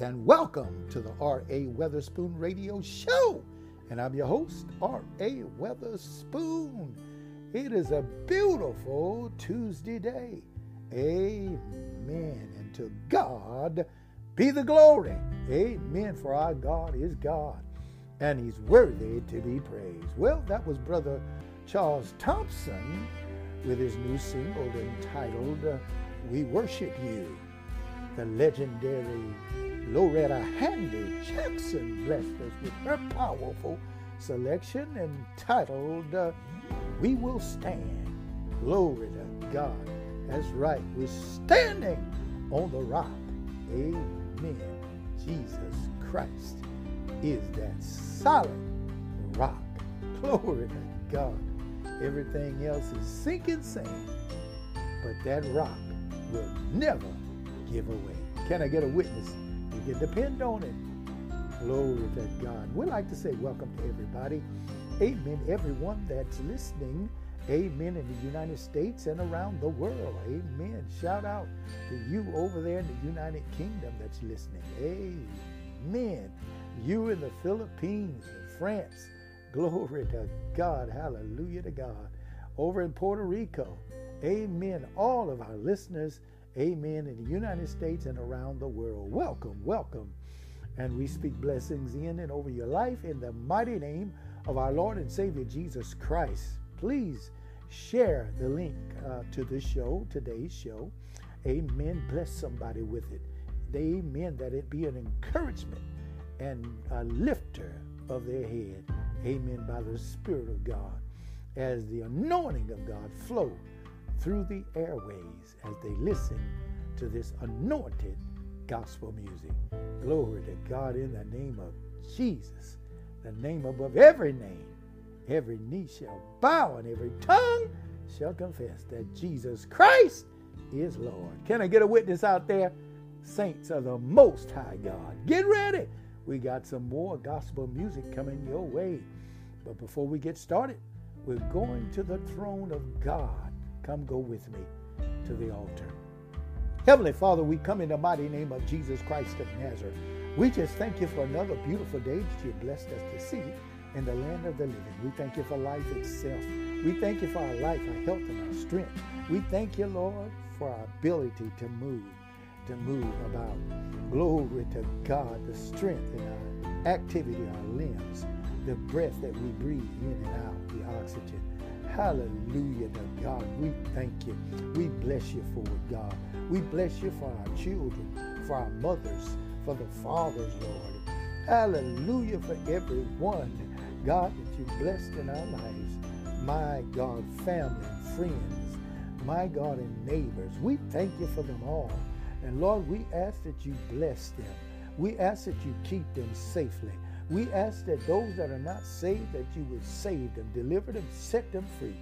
And welcome to the R.A. Weatherspoon Radio Show. And I'm your host, R.A. Weatherspoon. It is a beautiful Tuesday day. Amen. And to God be the glory. Amen. For our God is God and he's worthy to be praised. Well, that was Brother Charles Thompson with his new single entitled We Worship You the legendary Loretta Handy Jackson blessed us with her powerful selection entitled uh, We Will Stand. Glory to God. That's right. We're standing on the rock. Amen. Jesus Christ is that solid rock. Glory to God. Everything else is sinking sand, but that rock will never give away. Can I get a witness? You can depend on it. Glory to God. We'd like to say welcome to everybody. Amen. Everyone that's listening. Amen. In the United States and around the world. Amen. Shout out to you over there in the United Kingdom that's listening. Amen. You in the Philippines, France. Glory to God. Hallelujah to God. Over in Puerto Rico. Amen. All of our listeners. Amen. In the United States and around the world. Welcome, welcome. And we speak blessings in and over your life in the mighty name of our Lord and Savior Jesus Christ. Please share the link uh, to the show, today's show. Amen. Bless somebody with it. Amen. That it be an encouragement and a lifter of their head. Amen. By the Spirit of God. As the anointing of God flow through the airways as they listen to this anointed gospel music. Glory to God in the name of Jesus, the name above every name. Every knee shall bow and every tongue shall confess that Jesus Christ is Lord. Can I get a witness out there? Saints of the Most High God. Get ready. We got some more gospel music coming your way. But before we get started, we're going to the throne of God. Come go with me to the altar. Heavenly Father, we come in the mighty name of Jesus Christ of Nazareth. We just thank you for another beautiful day that you blessed us to see in the land of the living. We thank you for life itself. We thank you for our life, our health, and our strength. We thank you, Lord, for our ability to move, to move about. Glory to God, the strength in our activity, our limbs, the breath that we breathe in and out, the oxygen. Hallelujah to God. We thank you. We bless you for it, God. We bless you for our children, for our mothers, for the fathers, Lord. Hallelujah for everyone, God, that you blessed in our lives. My God, family and friends, my God, and neighbors. We thank you for them all. And Lord, we ask that you bless them. We ask that you keep them safely. We ask that those that are not saved, that you would save them, deliver them, set them free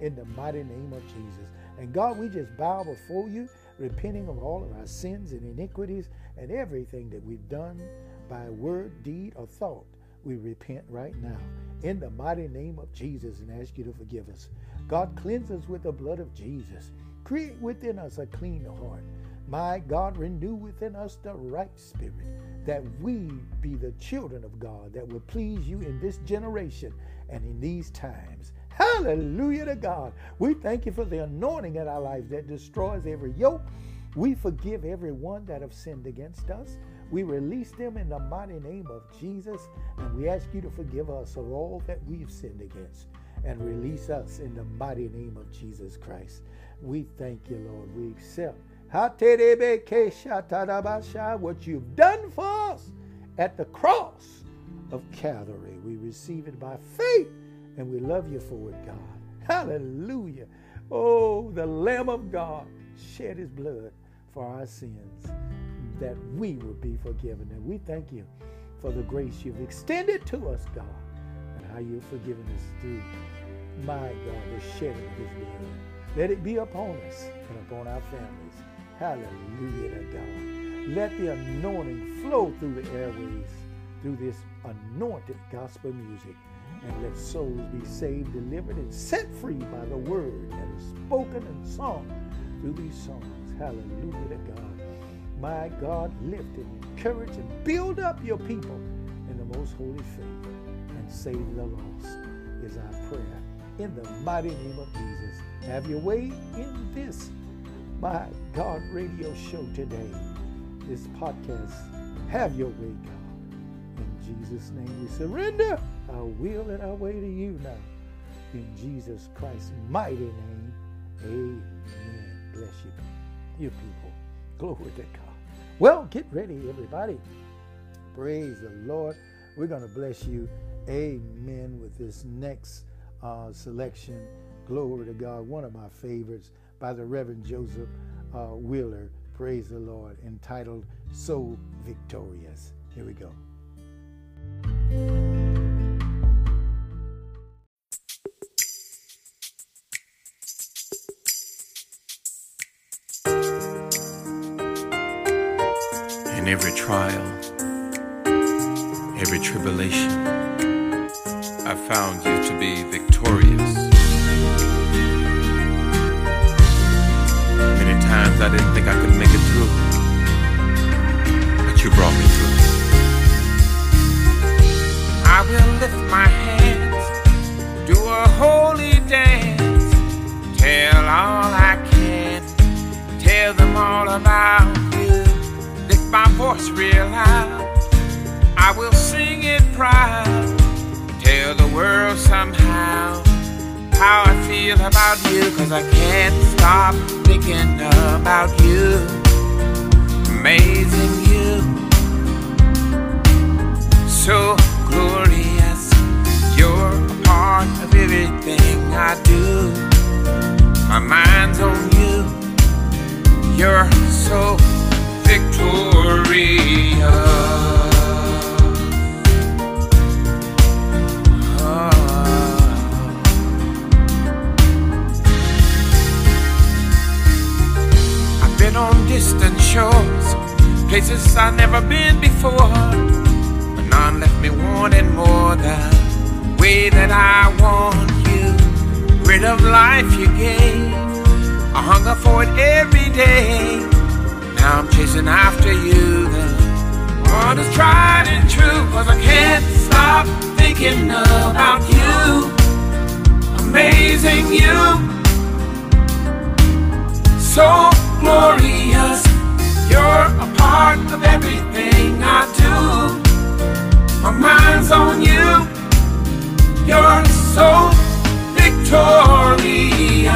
in the mighty name of Jesus. And God, we just bow before you, repenting of all of our sins and iniquities and everything that we've done by word, deed, or thought. We repent right now in the mighty name of Jesus and ask you to forgive us. God, cleanse us with the blood of Jesus. Create within us a clean heart. My God, renew within us the right spirit that we be the children of God that will please you in this generation and in these times. Hallelujah to God. We thank you for the anointing in our lives that destroys every yoke. We forgive everyone that have sinned against us. We release them in the mighty name of Jesus, and we ask you to forgive us of all that we've sinned against. and release us in the mighty name of Jesus Christ. We thank you, Lord. We accept what you've done for us at the cross of Calvary. We receive it by faith and we love you for it, God. Hallelujah. Oh, the Lamb of God shed his blood for our sins that we would be forgiven. And we thank you for the grace you've extended to us, God, and how you've forgiven us through, my God, the shedding of his blood. Let it be upon us and upon our families. Hallelujah to God. Let the anointing flow through the airways, through this anointed gospel music, and let souls be saved, delivered, and set free by the word that is spoken and sung through these songs. Hallelujah to God. My God, lift and encourage and build up your people in the most holy faith and save the lost is our prayer. In the mighty name of Jesus, have your way in this, my God, radio show today. This podcast, have your way, God. In Jesus' name, we surrender our will and our way to you now. In Jesus Christ's mighty name, amen. Bless you, you people. Glory to God. Well, get ready, everybody. Praise the Lord. We're going to bless you, amen, with this next uh, selection. Glory to God. One of my favorites by the Reverend Joseph uh, Wheeler. Praise the Lord. Entitled So Victorious. Here we go. In every trial, every tribulation, I found you to be victorious. Times I didn't think I could make it through, but you brought me through. I will lift my hands, do a holy dance, tell all I can, tell them all about you. Lift my voice real loud, I will sing it proud, tell the world somehow how I feel about you, cause I can't stop thinking about you, amazing you so glorious. You're a part of everything I do. My mind's on you. You're so victorious. On distant shores, places I've never been before. But none left me wanting more the way that I want you. Rid of life you gave, I hunger for it every day. Now I'm chasing after you, the one is tried and true. Cause I can't stop thinking about you, amazing you so glorious. You're a part of everything I do. My mind's on you. You're so victorious.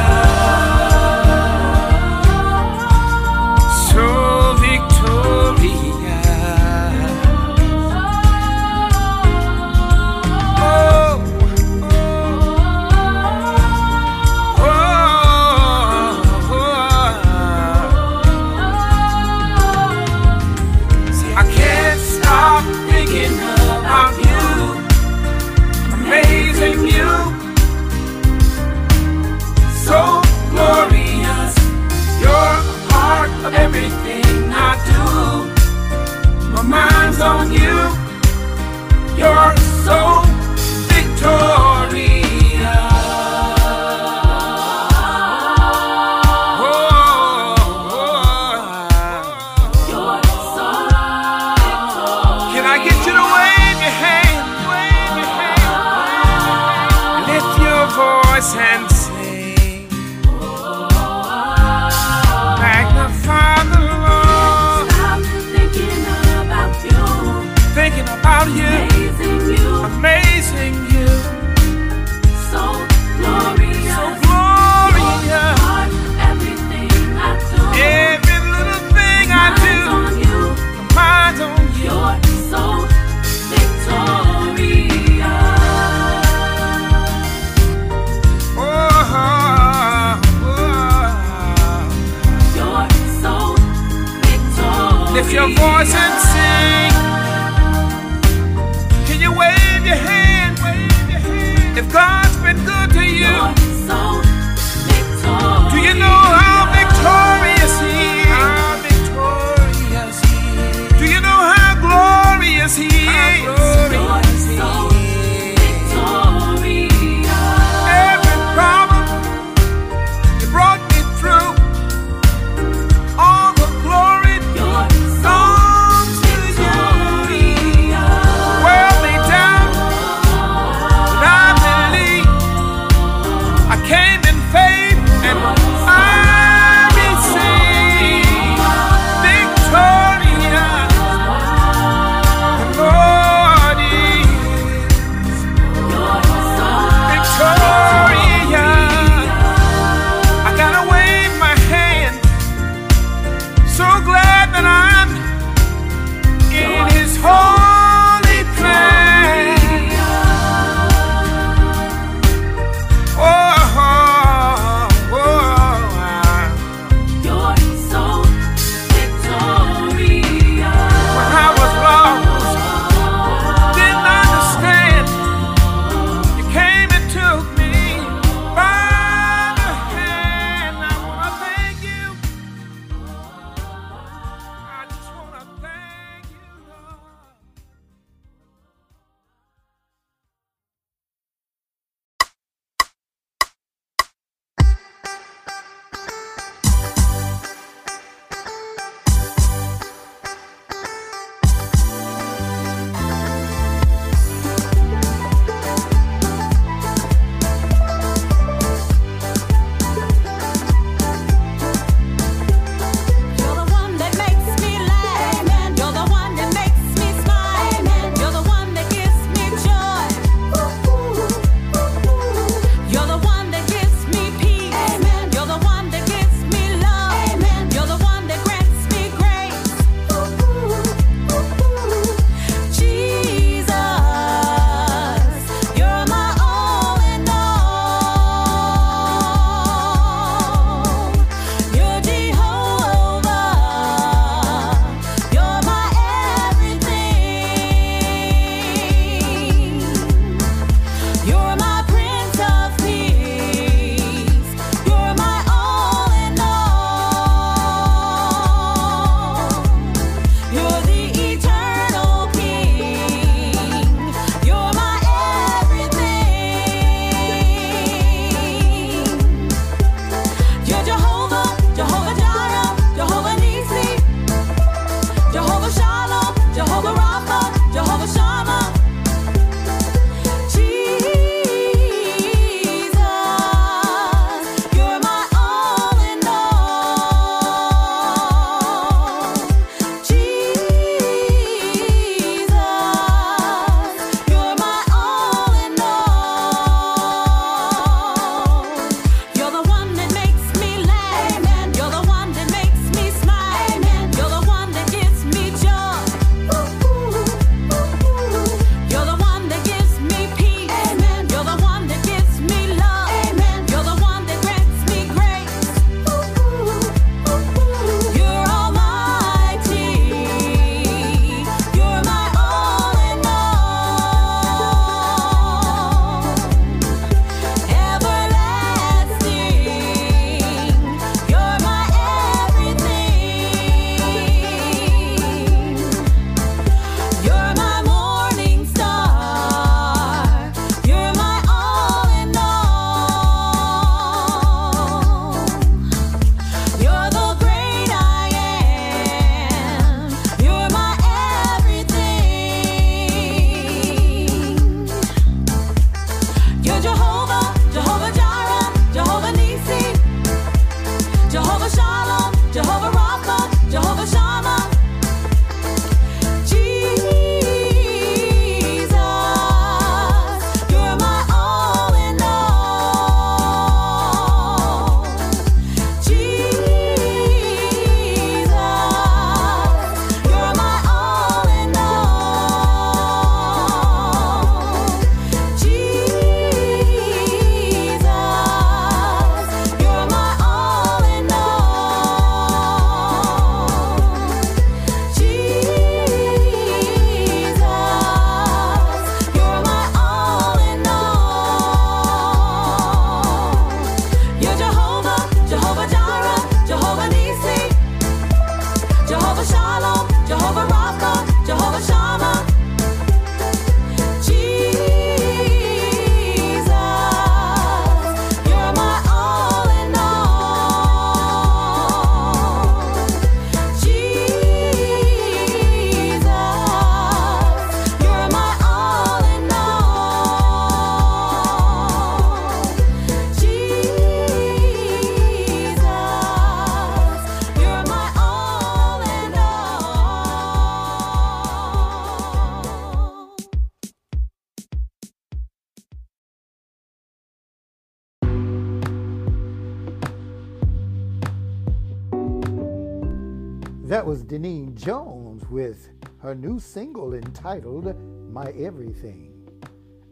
Jones with her new single entitled My Everything.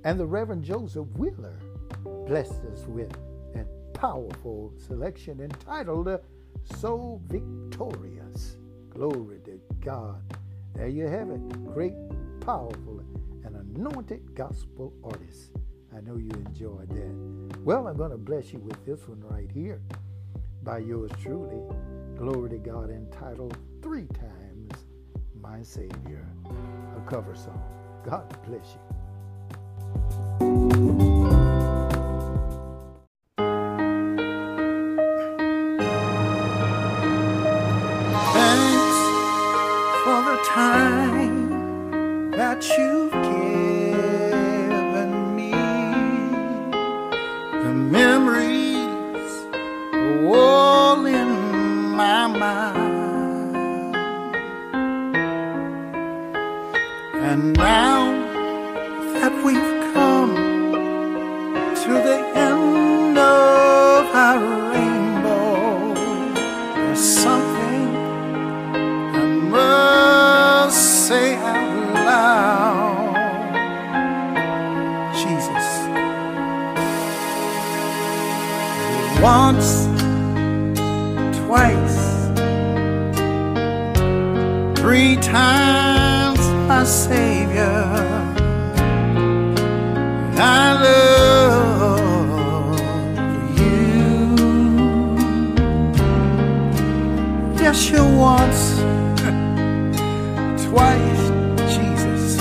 And the Reverend Joseph Wheeler blessed us with a powerful selection entitled So Victorious. Glory to God. There you have it. Great, powerful, and anointed gospel artist. I know you enjoyed that. Well, I'm going to bless you with this one right here by yours truly. Glory to God, entitled Three Times My Savior. A cover song. God bless you. Thanks for the time that you've Now Yes, you once, twice, Jesus,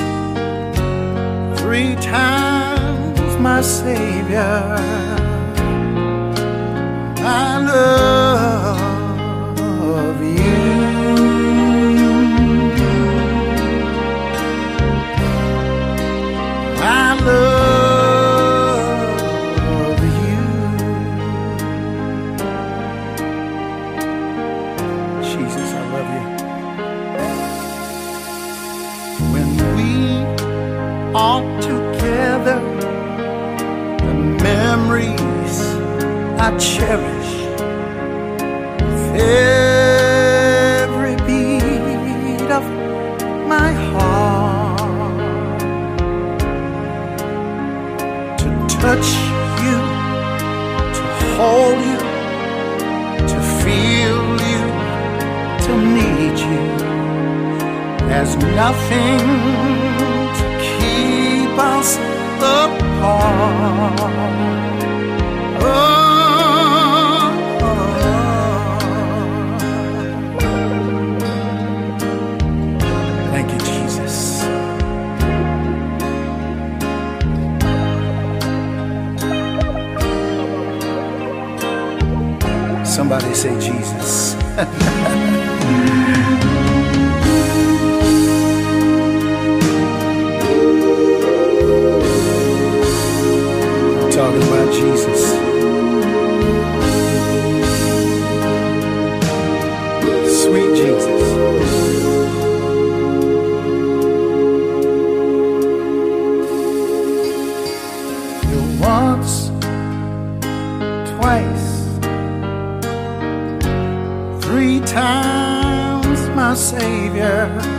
three times, my Savior. I love I cherish every beat of my heart to touch you, to hold you, to feel you, to need you. There's nothing to keep us apart. Somebody say Jesus. Talking about Jesus. Savior.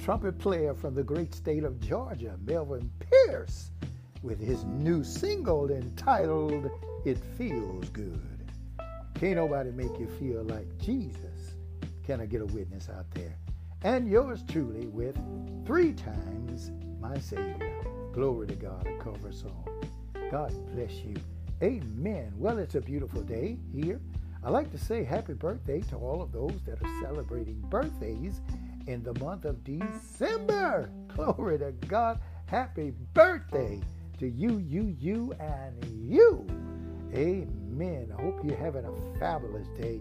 Trumpet player from the great state of Georgia, Melvin Pierce, with his new single entitled It Feels Good. Can't nobody make you feel like Jesus. Can I get a witness out there? And yours truly with Three Times My Savior. Glory to God, a cover song. God bless you. Amen. Well, it's a beautiful day here. I'd like to say happy birthday to all of those that are celebrating birthdays in the month of December. Glory to God. Happy birthday to you, you, you, and you. Amen. I hope you're having a fabulous day.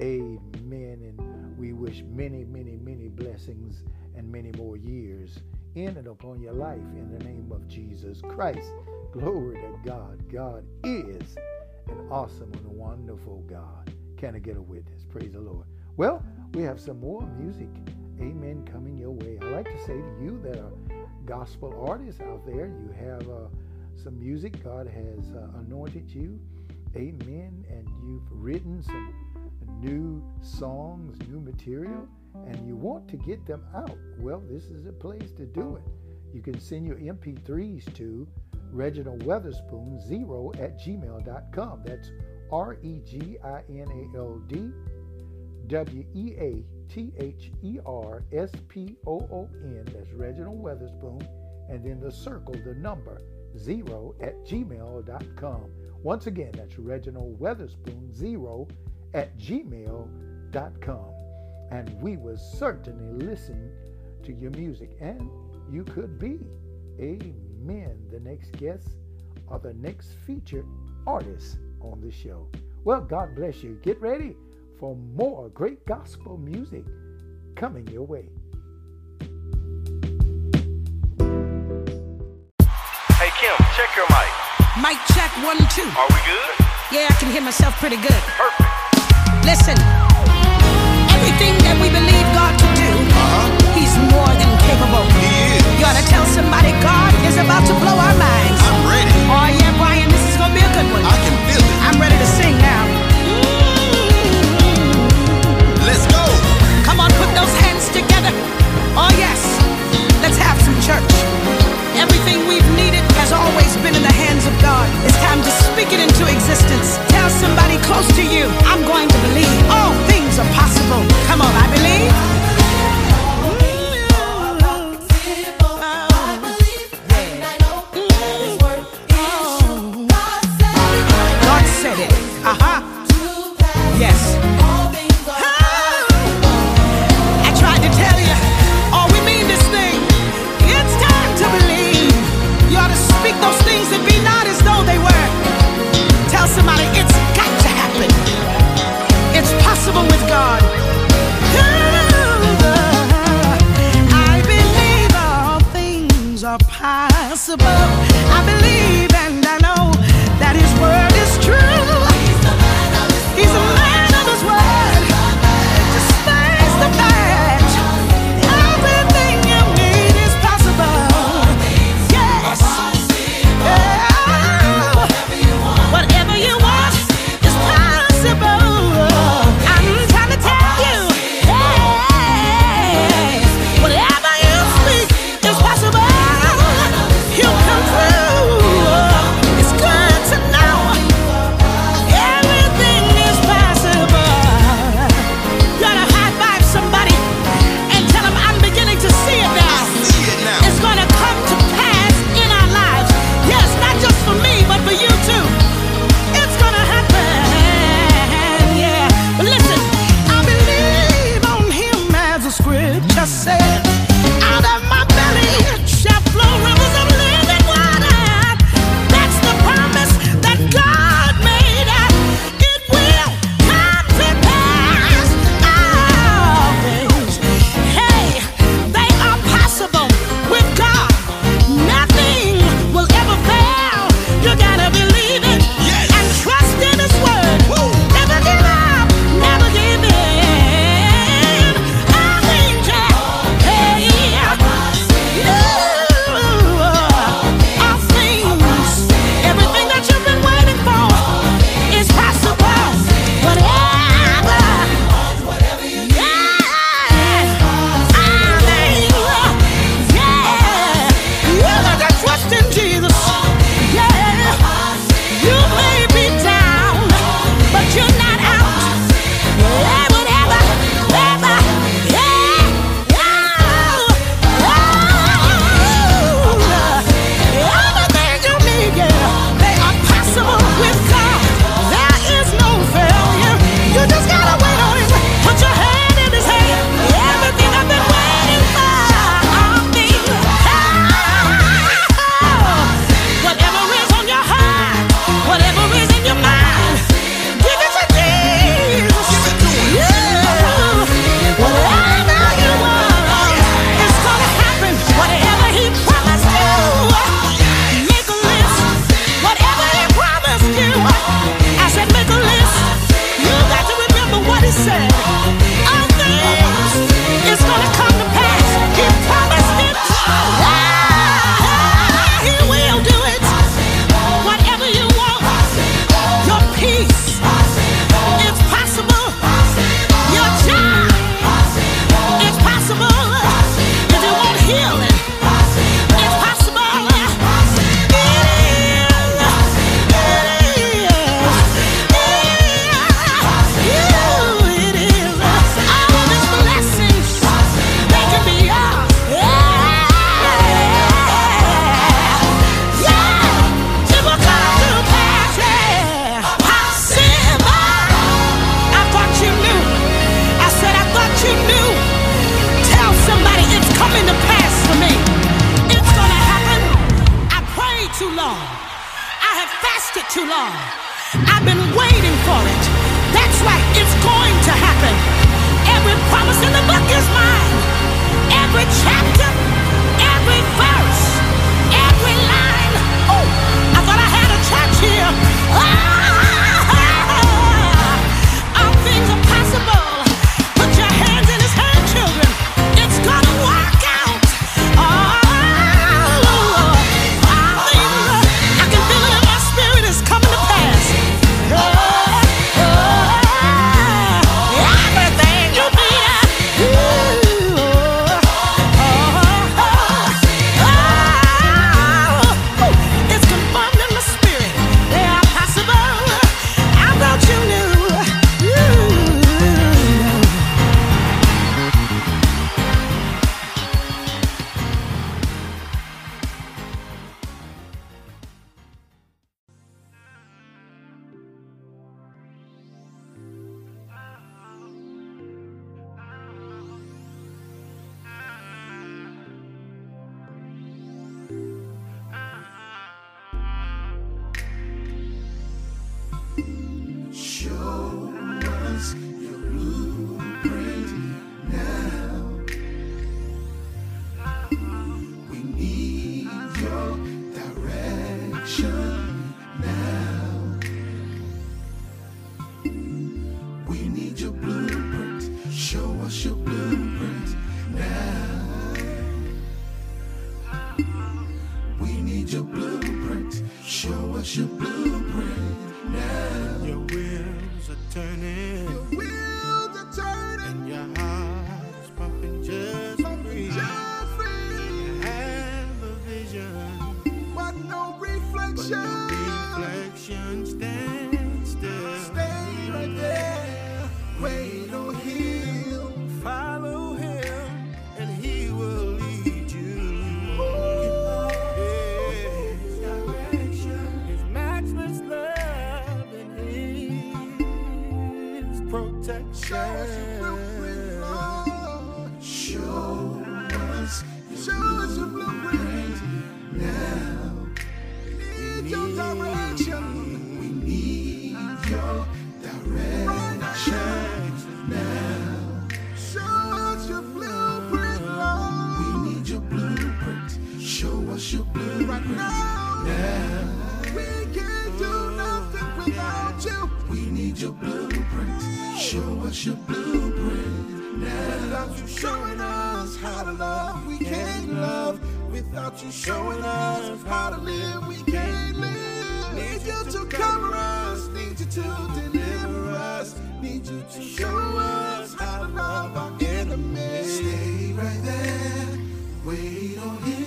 Amen. And we wish many, many, many blessings and many more years in and upon your life in the name of Jesus Christ. Glory to God. God is an awesome and wonderful God. Can I get a witness? Praise the Lord. Well, we have some more music. Amen. Coming your way. I like to say to you that are gospel artists out there, you have uh, some music. God has uh, anointed you. Amen. And you've written some new songs, new material, and you want to get them out. Well, this is a place to do it. You can send your MP3s to Reginald Weatherspoon zero at gmail.com. That's R E G I N A L D W E A T H E R S P O O N. That's Reginald Weatherspoon. And then the circle, the number zero at gmail.com. Once again, that's Reginald Weatherspoon zero at gmail.com. And we will certainly listen to your music. And you could be, amen, the next guest or the next featured artist on the show. Well, God bless you. Get ready for more great gospel music coming your way. Hey Kim, check your mic. Mic check one, two. Are we good? Yeah, I can hear myself pretty good. Perfect. Listen, everything that we believe God to do, He's more than capable. Uh-huh. He is. You ought to tell somebody God is about to blow our minds. I'm ready. Oh, yeah, Brian, this is going to be a good one. Everything we've needed has always been in the hands of God. It's time to speak it into existence. Tell somebody close to you, I'm going to believe all things are possible. Come on, I believe. Without you showing us how to live, we can't live. Need you to cover us, need you to deliver us, need you to show us how to love our enemies. Stay right there, wait on him.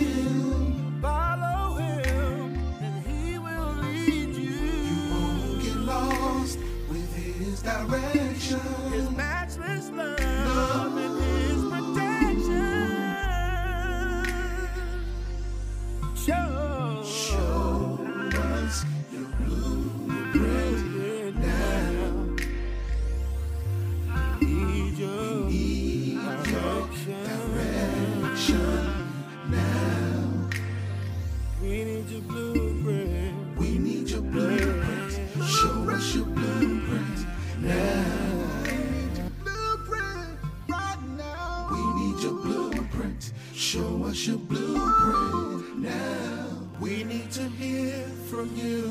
from you.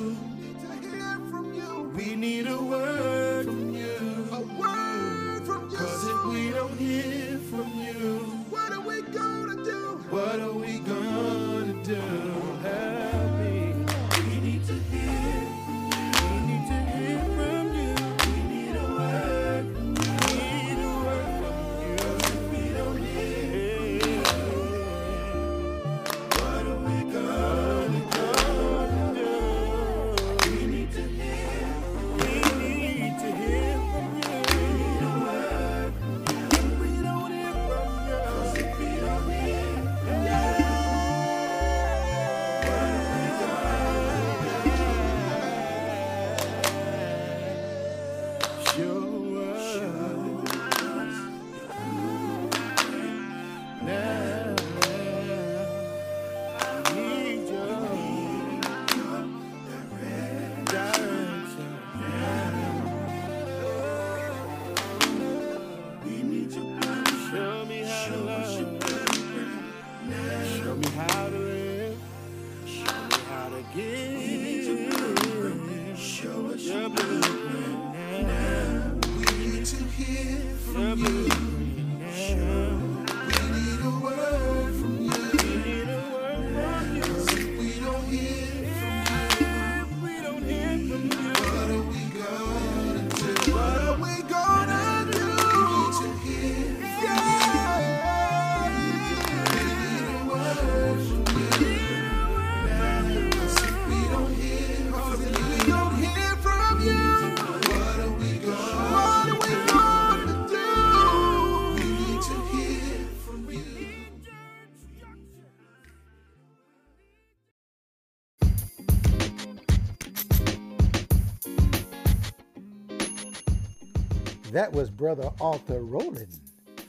That was Brother Arthur Rowland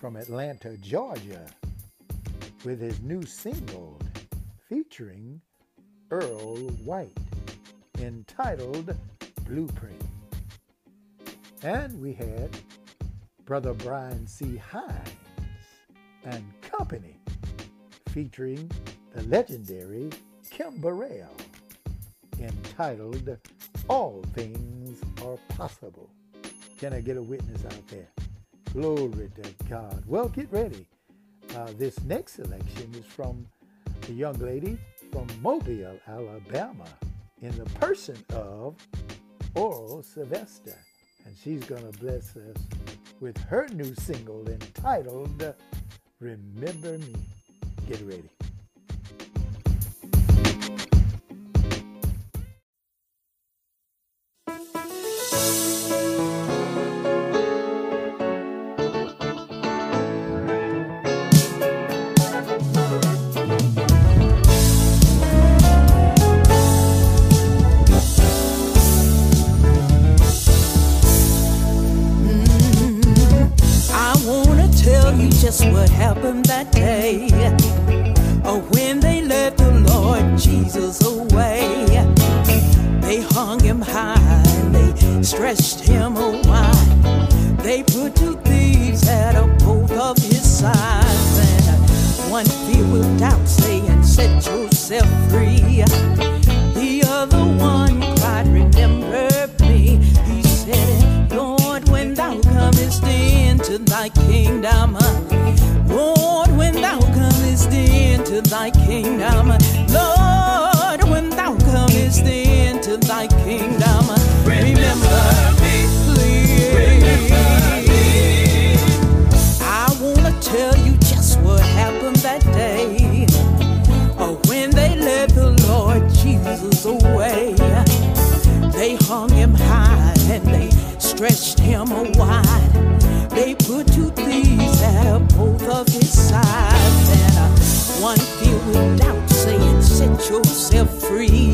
from Atlanta, Georgia, with his new single featuring Earl White entitled Blueprint. And we had Brother Brian C. Hines and Company featuring the legendary Kim Burrell entitled All Things Are Possible. Can I get a witness out there? Glory to God. Well, get ready. Uh, this next selection is from a young lady from Mobile, Alabama, in the person of Oral Sylvester. And she's going to bless us with her new single entitled Remember Me. Get ready. what happened that day. yourself free.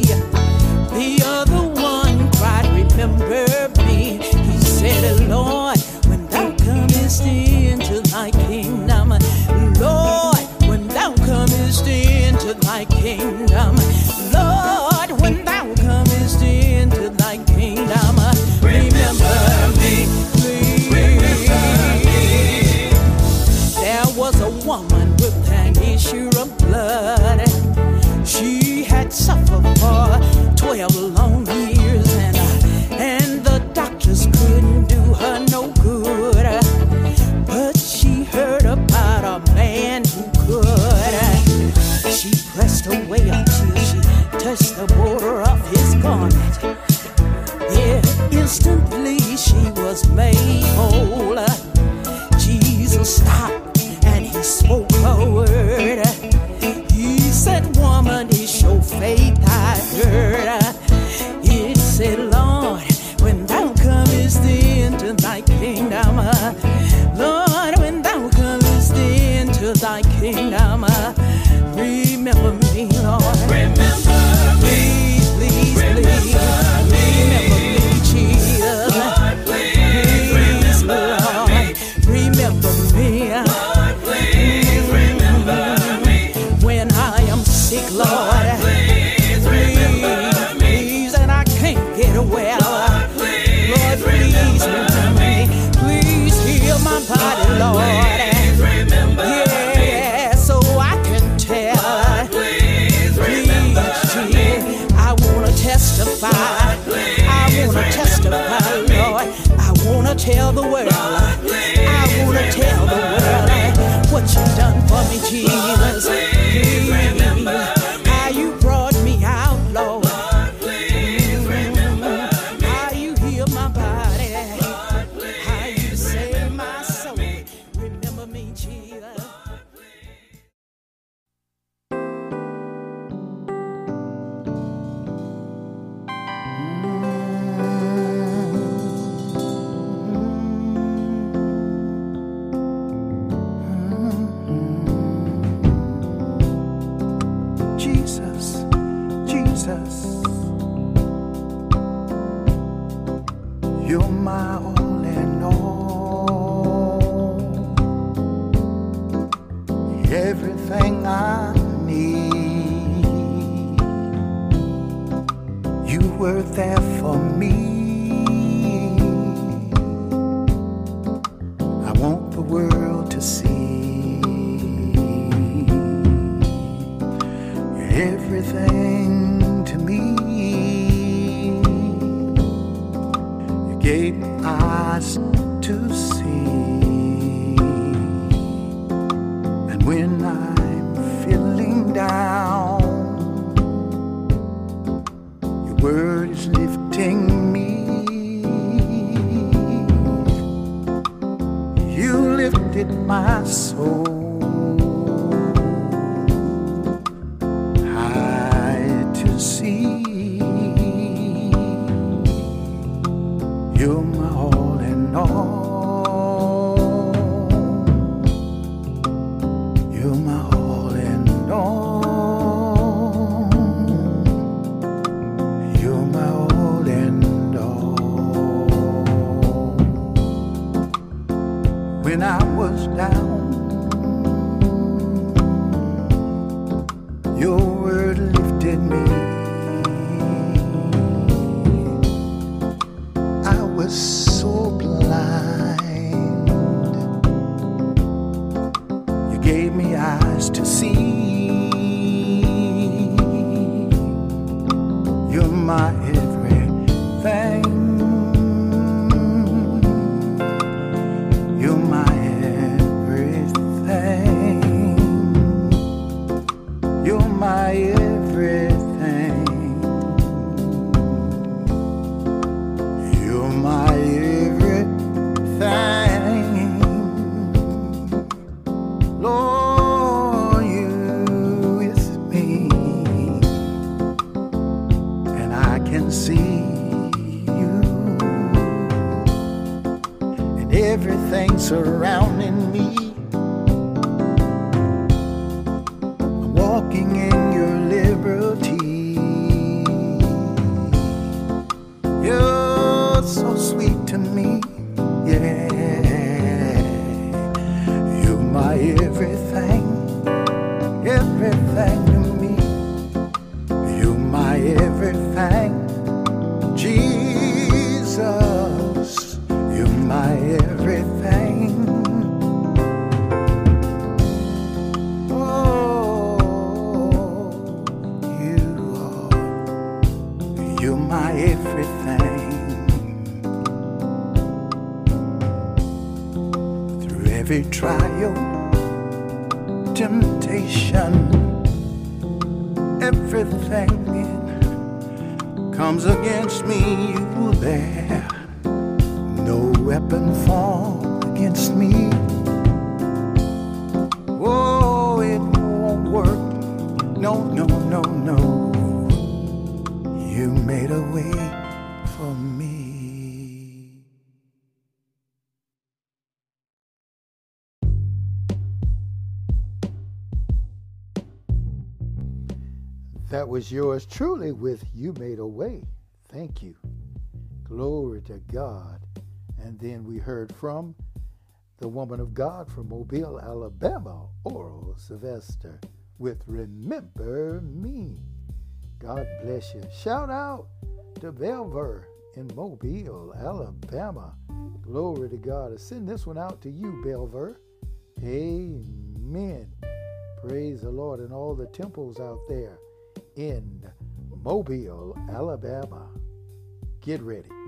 when I'm feeling down. Your word is lifting me. You lifted my soul. Was yours truly with You Made a Way. Thank you. Glory to God. And then we heard from the woman of God from Mobile, Alabama, Oral Sylvester, with Remember Me. God bless you. Shout out to Belver in Mobile, Alabama. Glory to God. I send this one out to you, Belver. Amen. Praise the Lord and all the temples out there in Mobile, Alabama. Get ready.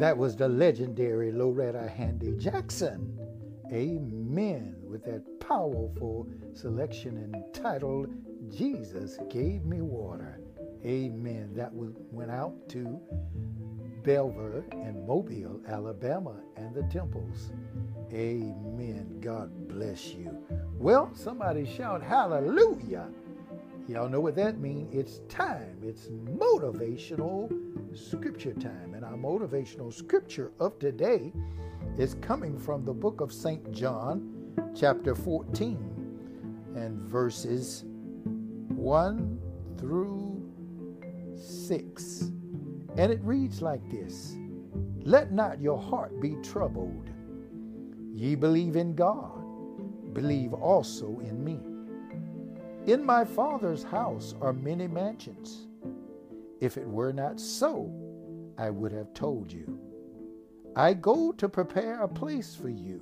That was the legendary Loretta Handy Jackson. Amen. With that powerful selection entitled Jesus Gave Me Water. Amen. That was, went out to Belver and Mobile, Alabama, and the temples. Amen. God bless you. Well, somebody shout hallelujah. Y'all know what that means. It's time. It's motivational scripture time. And our motivational scripture of today is coming from the book of St. John, chapter 14, and verses 1 through 6. And it reads like this Let not your heart be troubled. Ye believe in God, believe also in me. In my Father's house are many mansions. If it were not so, I would have told you. I go to prepare a place for you.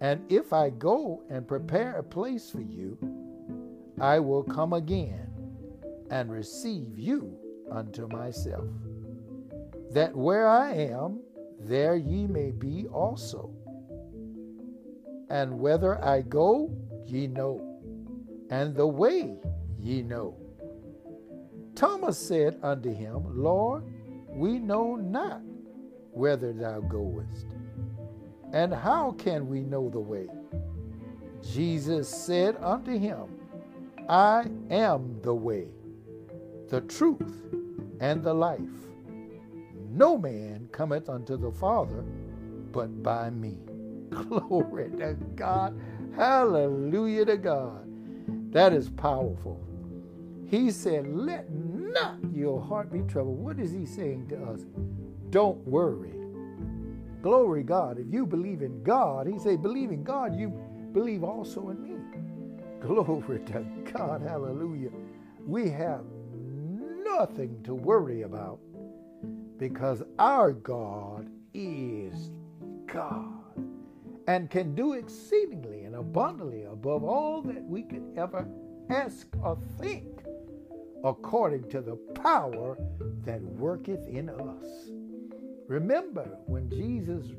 And if I go and prepare a place for you, I will come again and receive you unto myself, that where I am, there ye may be also. And whether I go, ye know, and the way ye know. Thomas said unto him, Lord, we know not whither thou goest, and how can we know the way? Jesus said unto him, I am the way, the truth, and the life. No man cometh unto the Father but by me. Glory to God. Hallelujah to God. That is powerful. He said, Let not your heart be troubled. What is he saying to us? Don't worry. Glory God. If you believe in God, he said, believe in God, you believe also in me. Glory to God. Hallelujah. We have nothing to worry about because our God is God and can do exceedingly and abundantly above all that we could ever ask or think according to the power that worketh in us. Remember when Jesus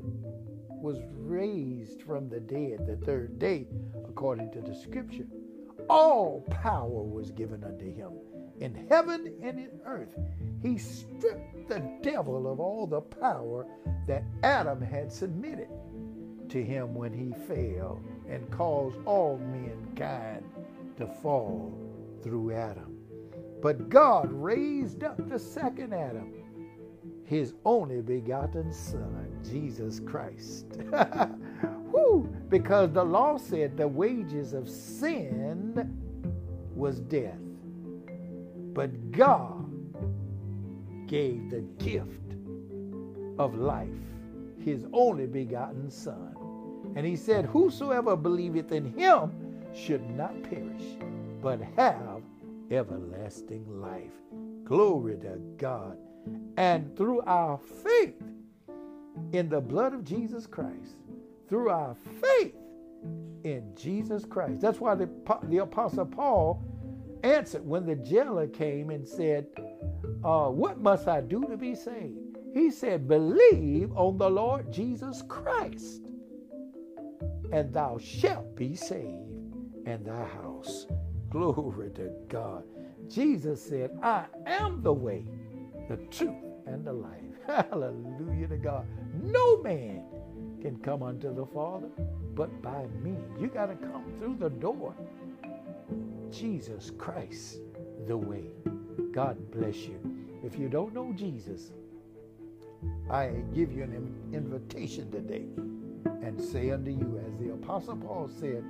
was raised from the dead the third day, according to the scripture, all power was given unto him in heaven and in earth. He stripped the devil of all the power that Adam had submitted to him when he fell and caused all mankind to fall through Adam. But God raised up the second Adam, his only begotten Son, Jesus Christ. Woo! Because the law said the wages of sin was death. But God gave the gift of life, his only begotten Son. And he said, Whosoever believeth in him should not perish, but have everlasting life. Glory to God. And through our faith in the blood of Jesus Christ, through our faith in Jesus Christ. That's why the, the Apostle Paul answered when the jailer came and said, uh, What must I do to be saved? He said, Believe on the Lord Jesus Christ, and thou shalt be saved, and thy house. Glory to God. Jesus said, I am the way, the truth, and the life. Hallelujah to God. No man can come unto the Father but by me. You got to come through the door. Jesus Christ, the way. God bless you. If you don't know Jesus, I give you an invitation today and say unto you, the Apostle Paul said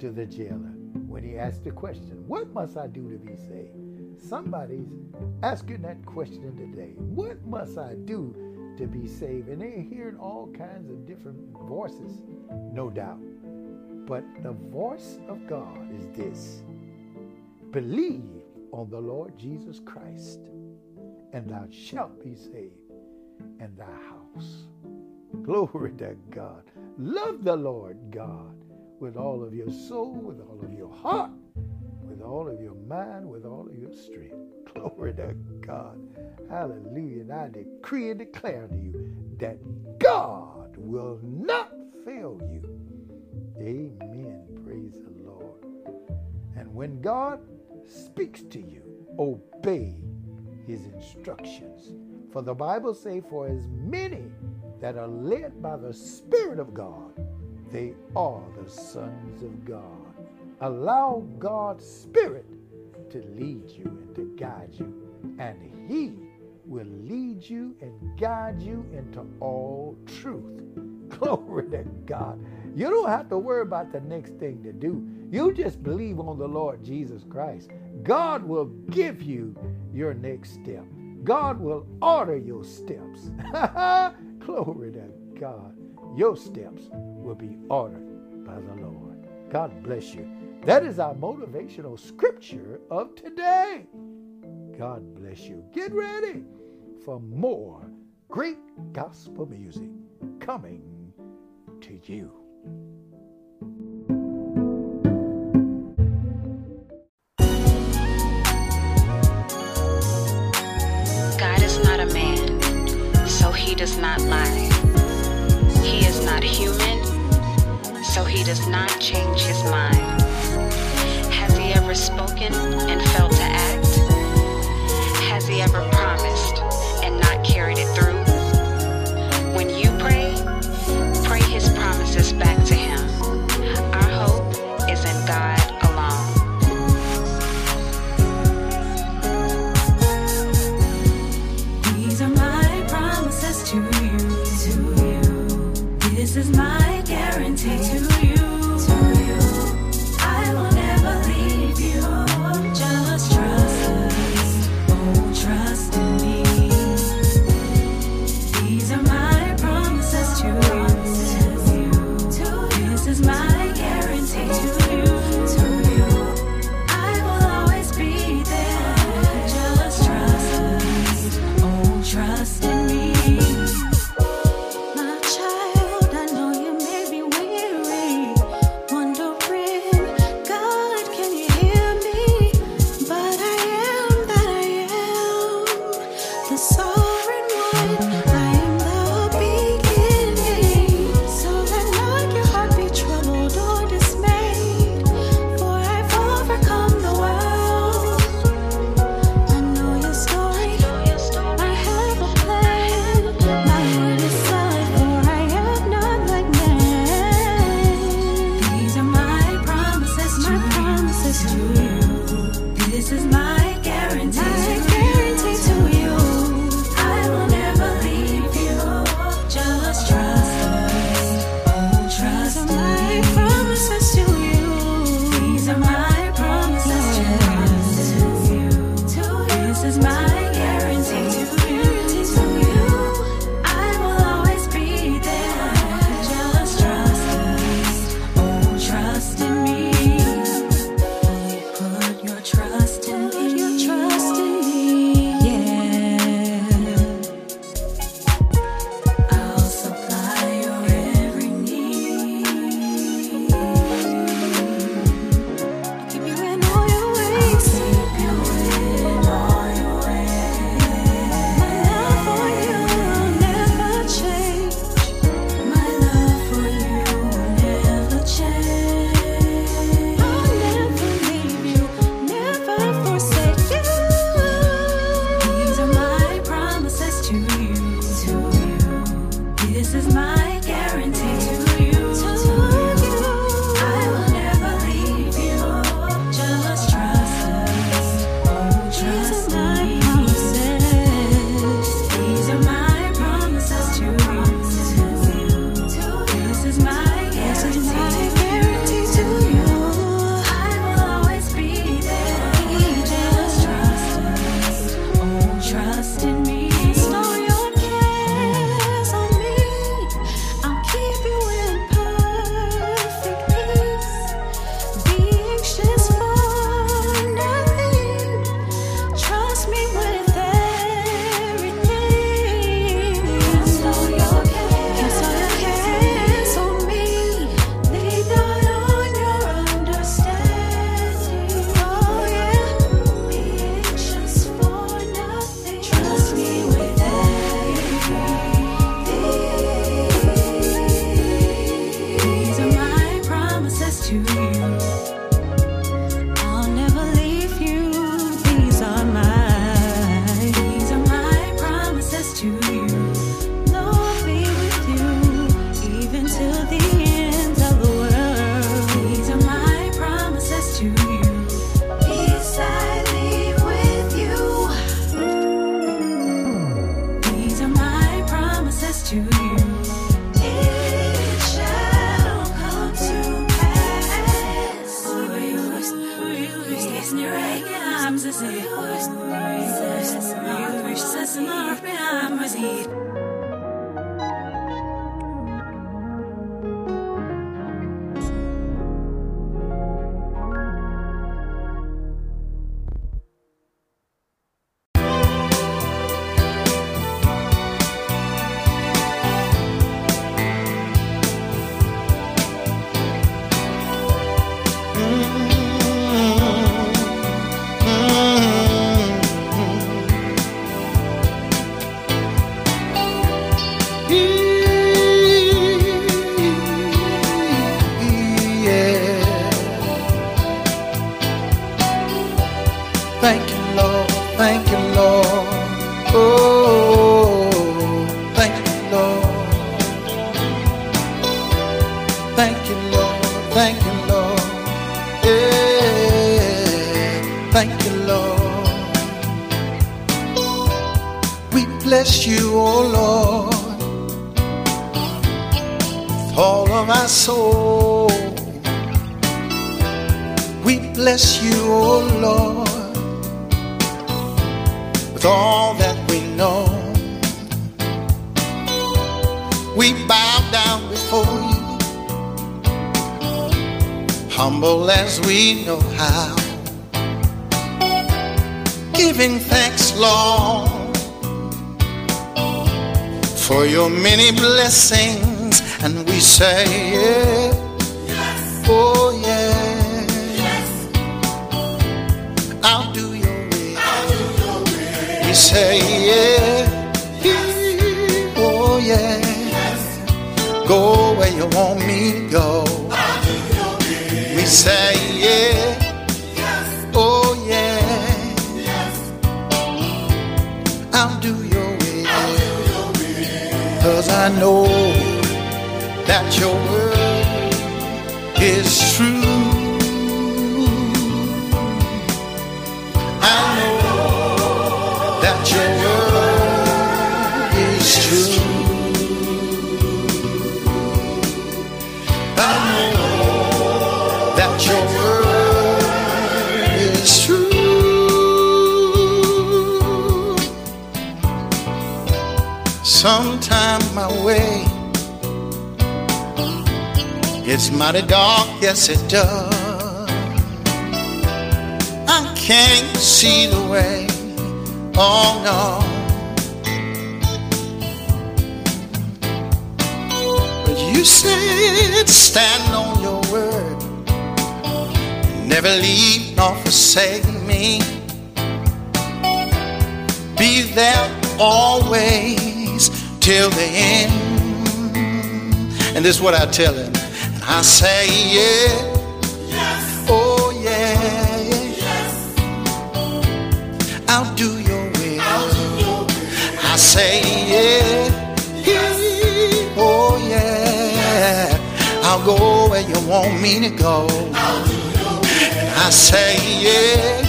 to the jailer when he asked the question, What must I do to be saved? Somebody's asking that question today. What must I do to be saved? And they're hearing all kinds of different voices, no doubt. But the voice of God is this Believe on the Lord Jesus Christ, and thou shalt be saved, and thy house. Glory to God. Love the Lord God with all of your soul, with all of your heart, with all of your mind, with all of your strength. Glory to God. Hallelujah. And I decree and declare to you that God will not fail you. Amen. Praise the Lord. And when God speaks to you, obey his instructions. For the Bible say, for as many that are led by the Spirit of God, they are the sons of God. Allow God's Spirit to lead you and to guide you, and He will lead you and guide you into all truth. Glory to God. You don't have to worry about the next thing to do. You just believe on the Lord Jesus Christ. God will give you your next step. God will order your steps. Glory to God. Your steps will be ordered by the Lord. God bless you. That is our motivational scripture of today. God bless you. Get ready for more great gospel music coming to you. Does not lie. He is not human, so he does not change his mind. Has he ever spoken and failed to act? Has he ever promised and not carried it through? That your word is true. I know that your word is true. I know that your word is true. Sometime my way it's mighty dark, yes it does. I can't see the way, oh no. But you said stand on your word, never leave nor forsake me. Be there always till the end. And this is what I tell him. I say, yeah. Oh, yeah. I'll do your will. I say, yeah. Oh, yeah. I'll go where you want me to go. And I say, yeah.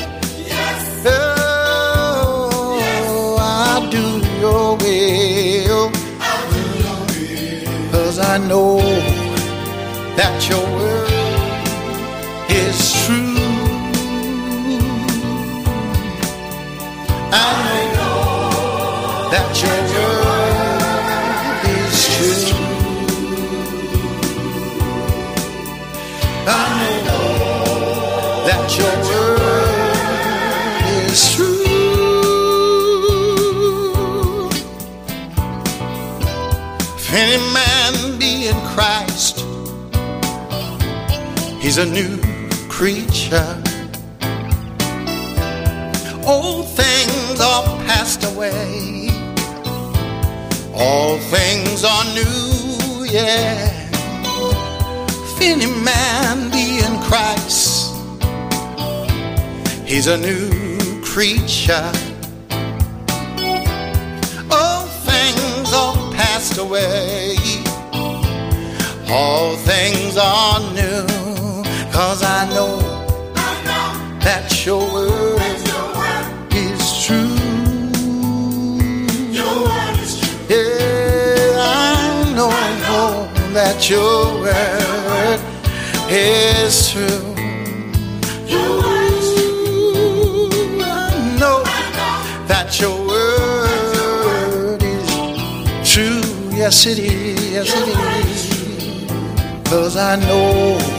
Oh, I'll do your will. Cause I know that your word is true. I he's a new creature. Old things are passed away. All things are new, yeah. If man be in Christ, he's a new creature. All things are passed away. All things are new. Cause I know I know that your word is true. Yeah, I know that your word is true. I know that your word is true. Yes, it is. Yes, it is. Cause I know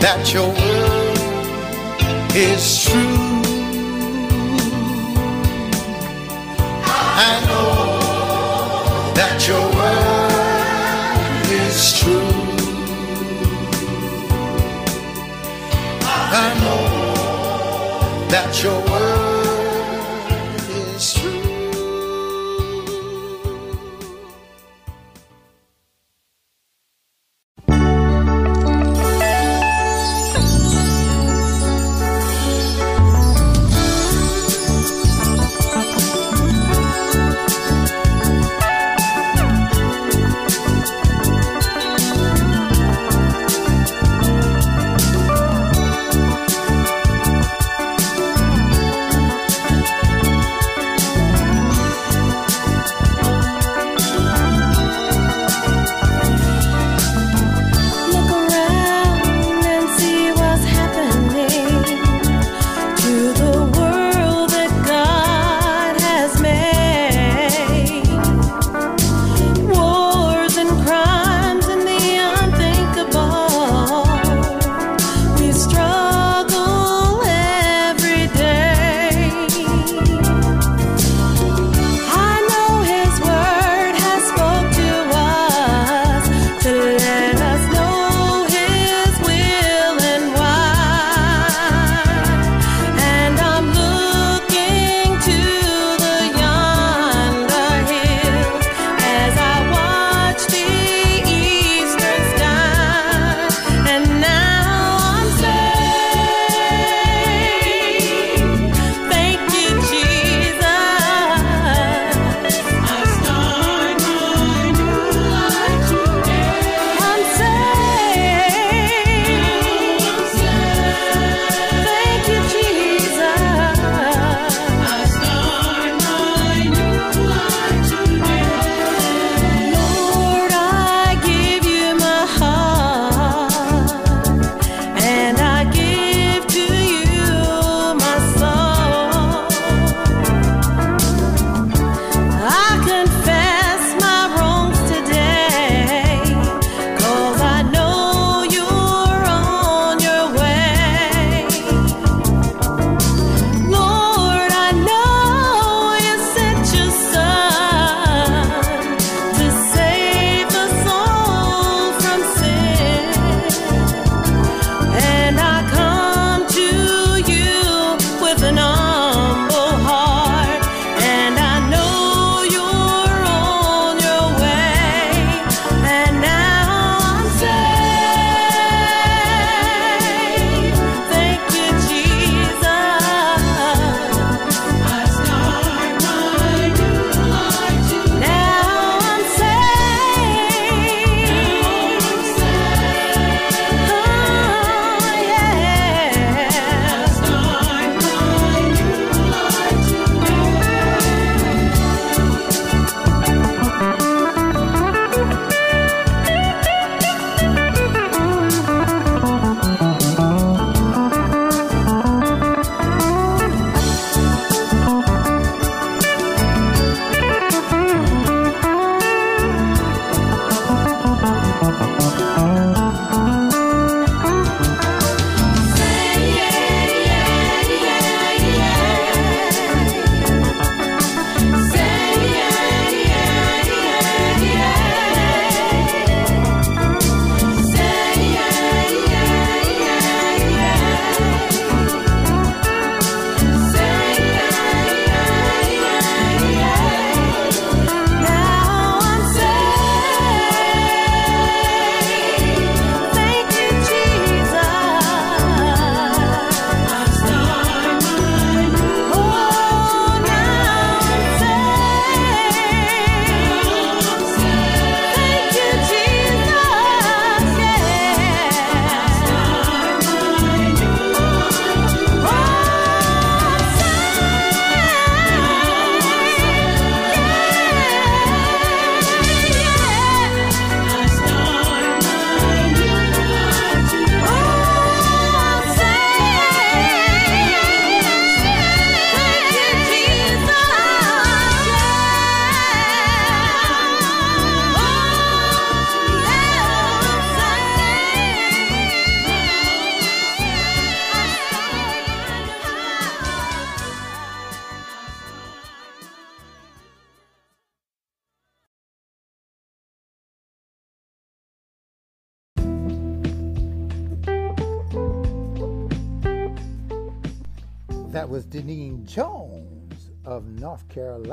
that your word is true. I know that your word is true. I know that your word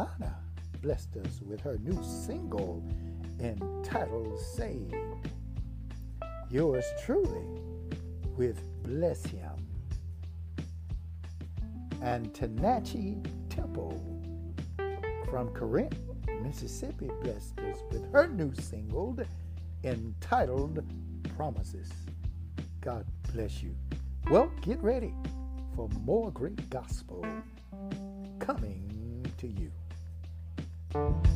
Lana blessed us with her new single entitled Saved. Yours truly with Bless Him and Tanachi Temple from Corinth, Mississippi blessed us with her new single entitled Promises. God bless you. Well, get ready for more great gospel coming to you. Bye.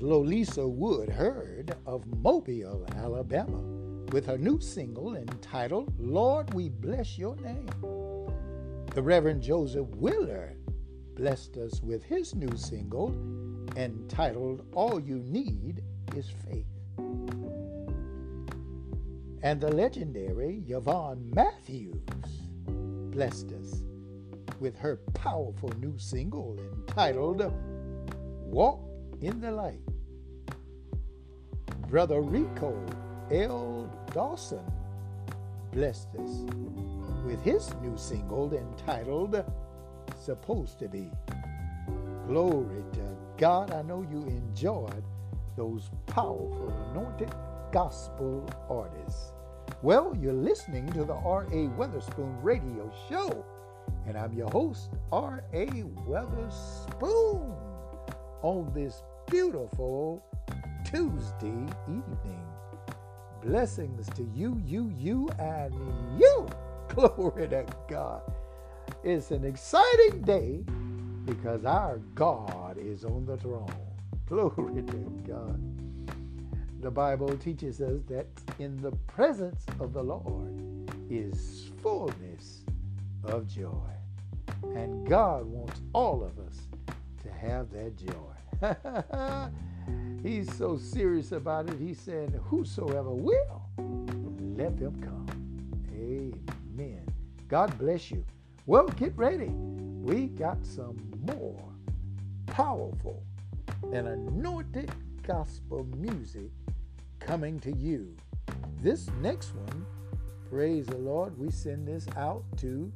Lolisa Wood Heard of Mobile, Alabama, with her new single entitled Lord, We Bless Your Name. The Reverend Joseph Willard blessed us with his new single entitled All You Need Is Faith. And the legendary Yvonne Matthews blessed us with her powerful new single entitled Walk in the Light. Brother Rico L. Dawson blessed us with his new single entitled Supposed to Be. Glory to God. I know you enjoyed those powerful anointed gospel artists. Well, you're listening to the R.A. Weatherspoon radio show, and I'm your host, R.A. Weatherspoon, on this beautiful Tuesday evening. Blessings to you, you, you, and you. Glory to God. It's an exciting day because our God is on the throne. Glory to God. The Bible teaches us that in the presence of the Lord is fullness of joy. And God wants all of us to have that joy. He's so serious about it. He said, Whosoever will, let them come. Amen. God bless you. Well, get ready. We got some more powerful and anointed gospel music coming to you. This next one, praise the Lord, we send this out to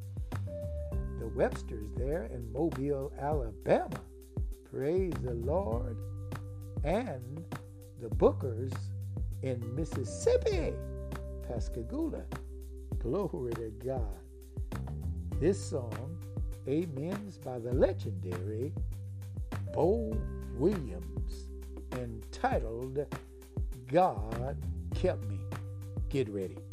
the Websters there in Mobile, Alabama. Praise the Lord. And the Bookers in Mississippi, Pascagoula. Glory to God. This song, Amens by the legendary Bo Williams, entitled God Kept Me. Get ready.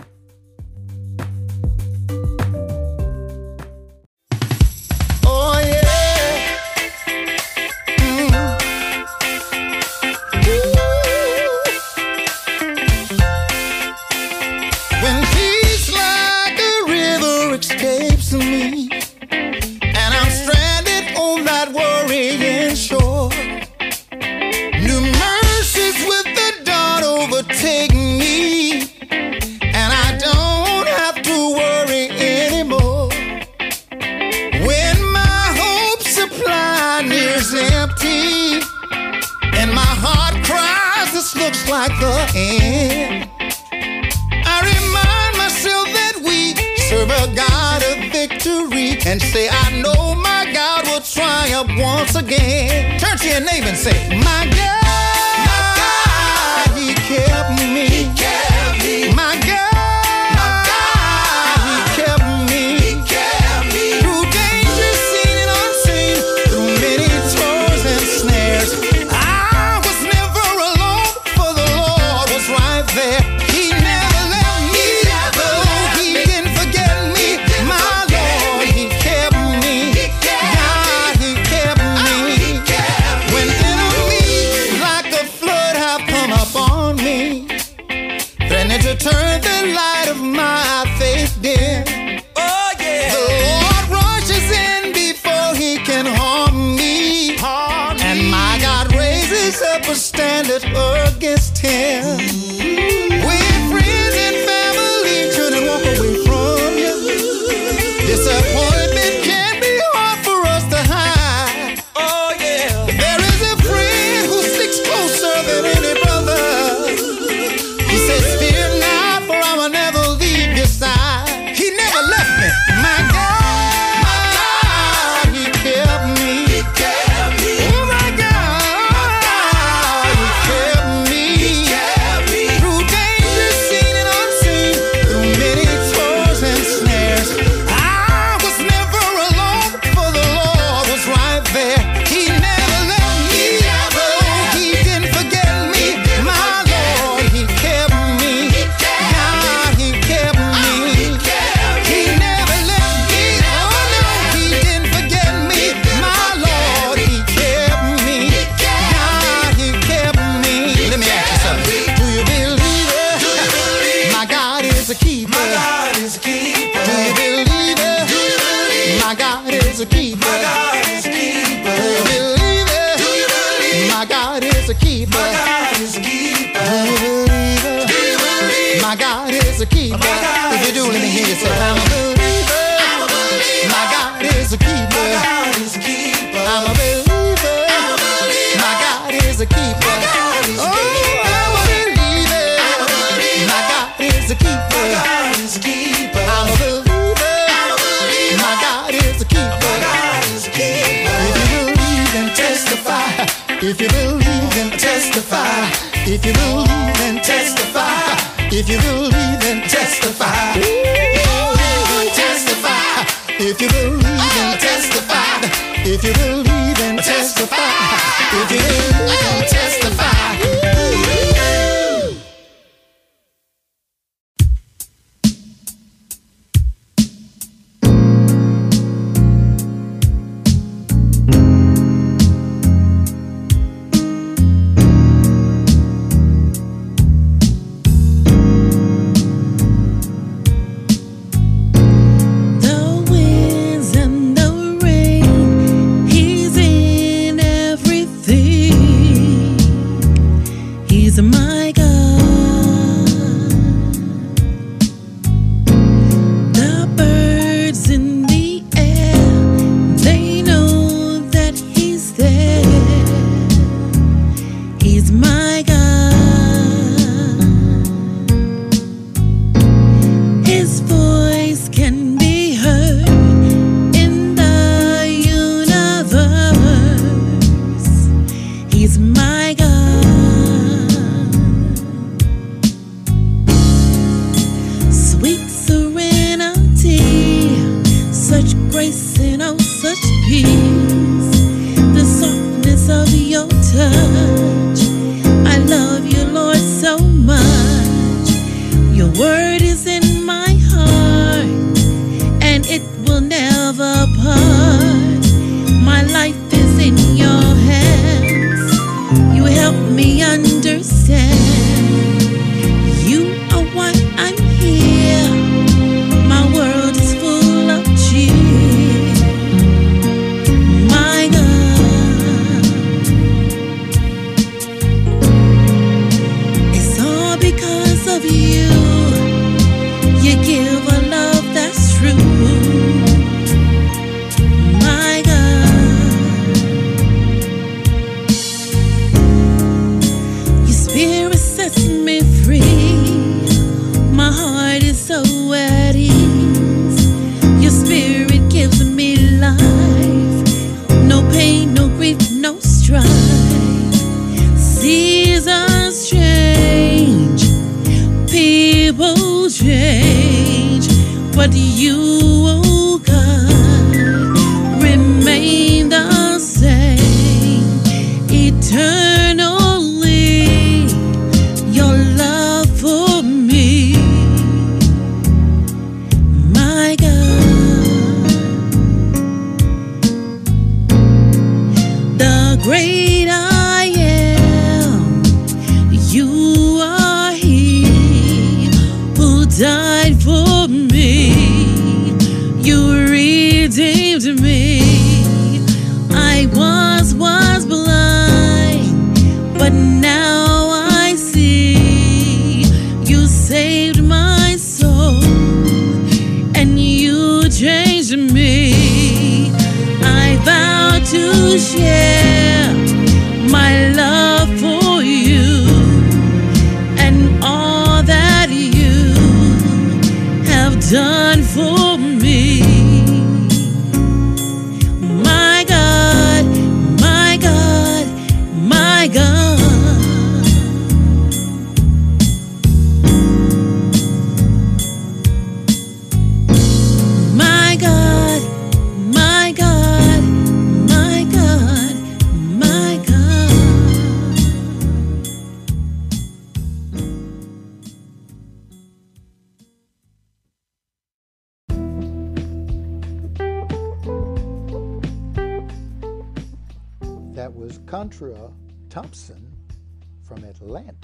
Like the end. I remind myself that we serve a God of victory, and say, I know my God will triumph once again. Turn to your neighbor and say, My God, to turn the light of my faith dim. Oh yeah. The Lord rushes in before he can harm me. and my God raises up a standard against him. If you believe then testify, if you believe then testify.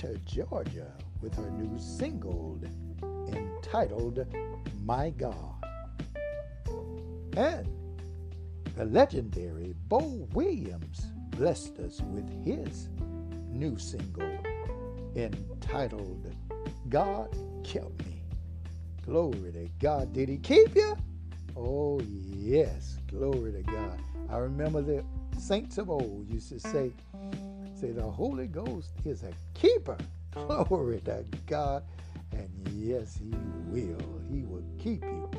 Atlanta, Georgia, with her new single entitled My God. And the legendary Bo Williams blessed us with his new single entitled God Kept Me. Glory to God. Did He keep you? Oh, yes. Glory to God. I remember the saints of old used to say, say the Holy Ghost is a keeper. Glory to God. And yes, he will. He will keep you.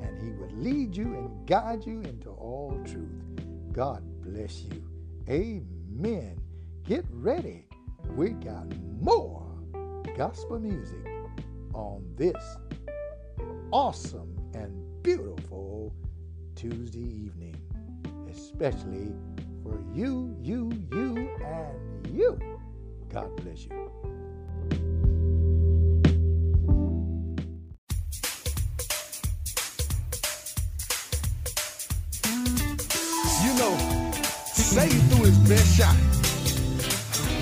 And he will lead you and guide you into all truth. God bless you. Amen. Get ready. We got more gospel music on this awesome and beautiful Tuesday evening, especially for you, you, you, and you. God bless you. You know, Satan threw his best shot.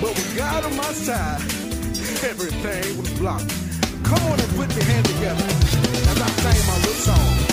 But with God on my side, everything was blocked. Come on and put your hand together as I sing my little song.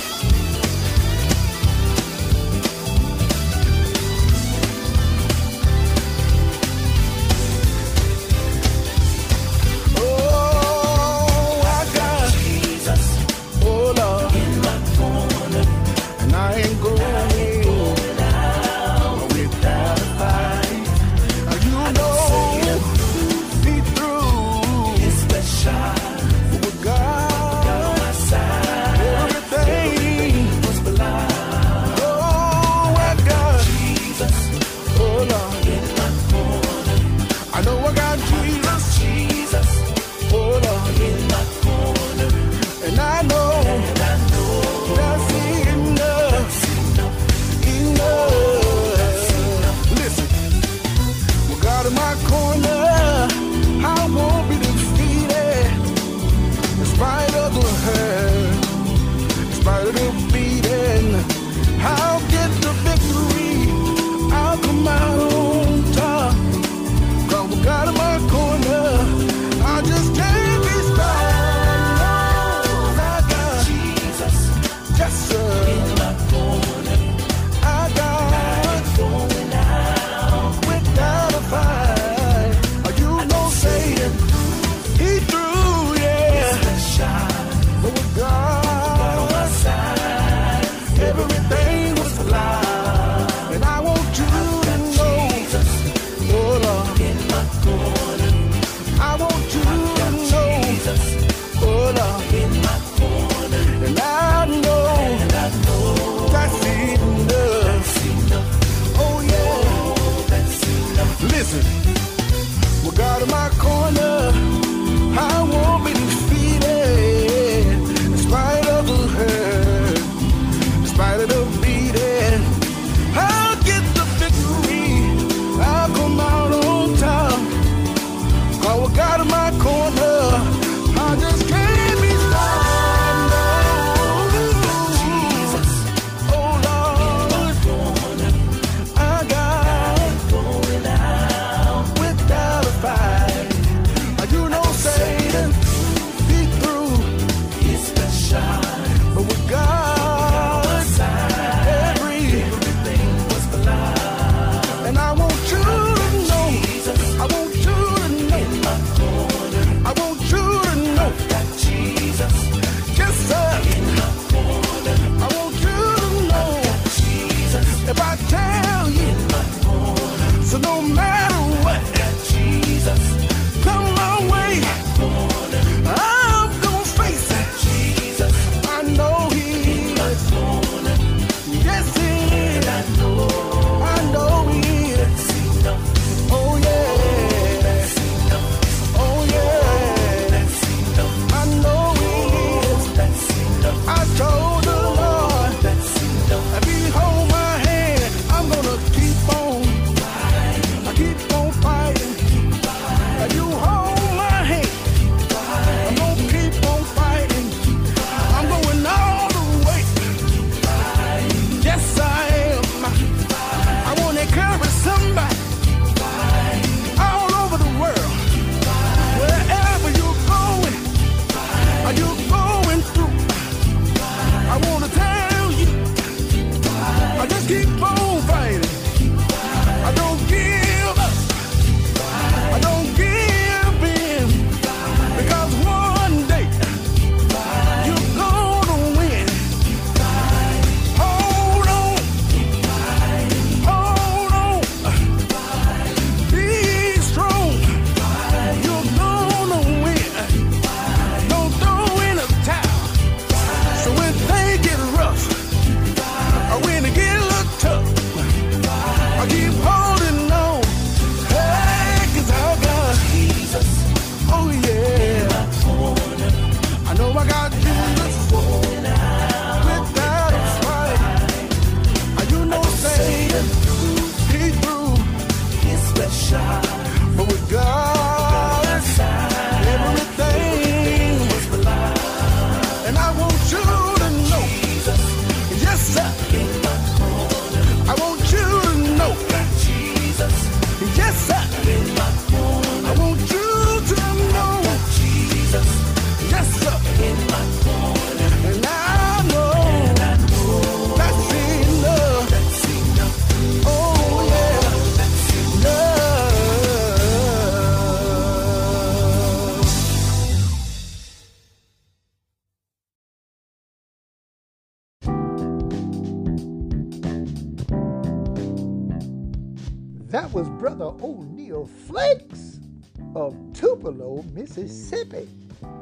Mississippi,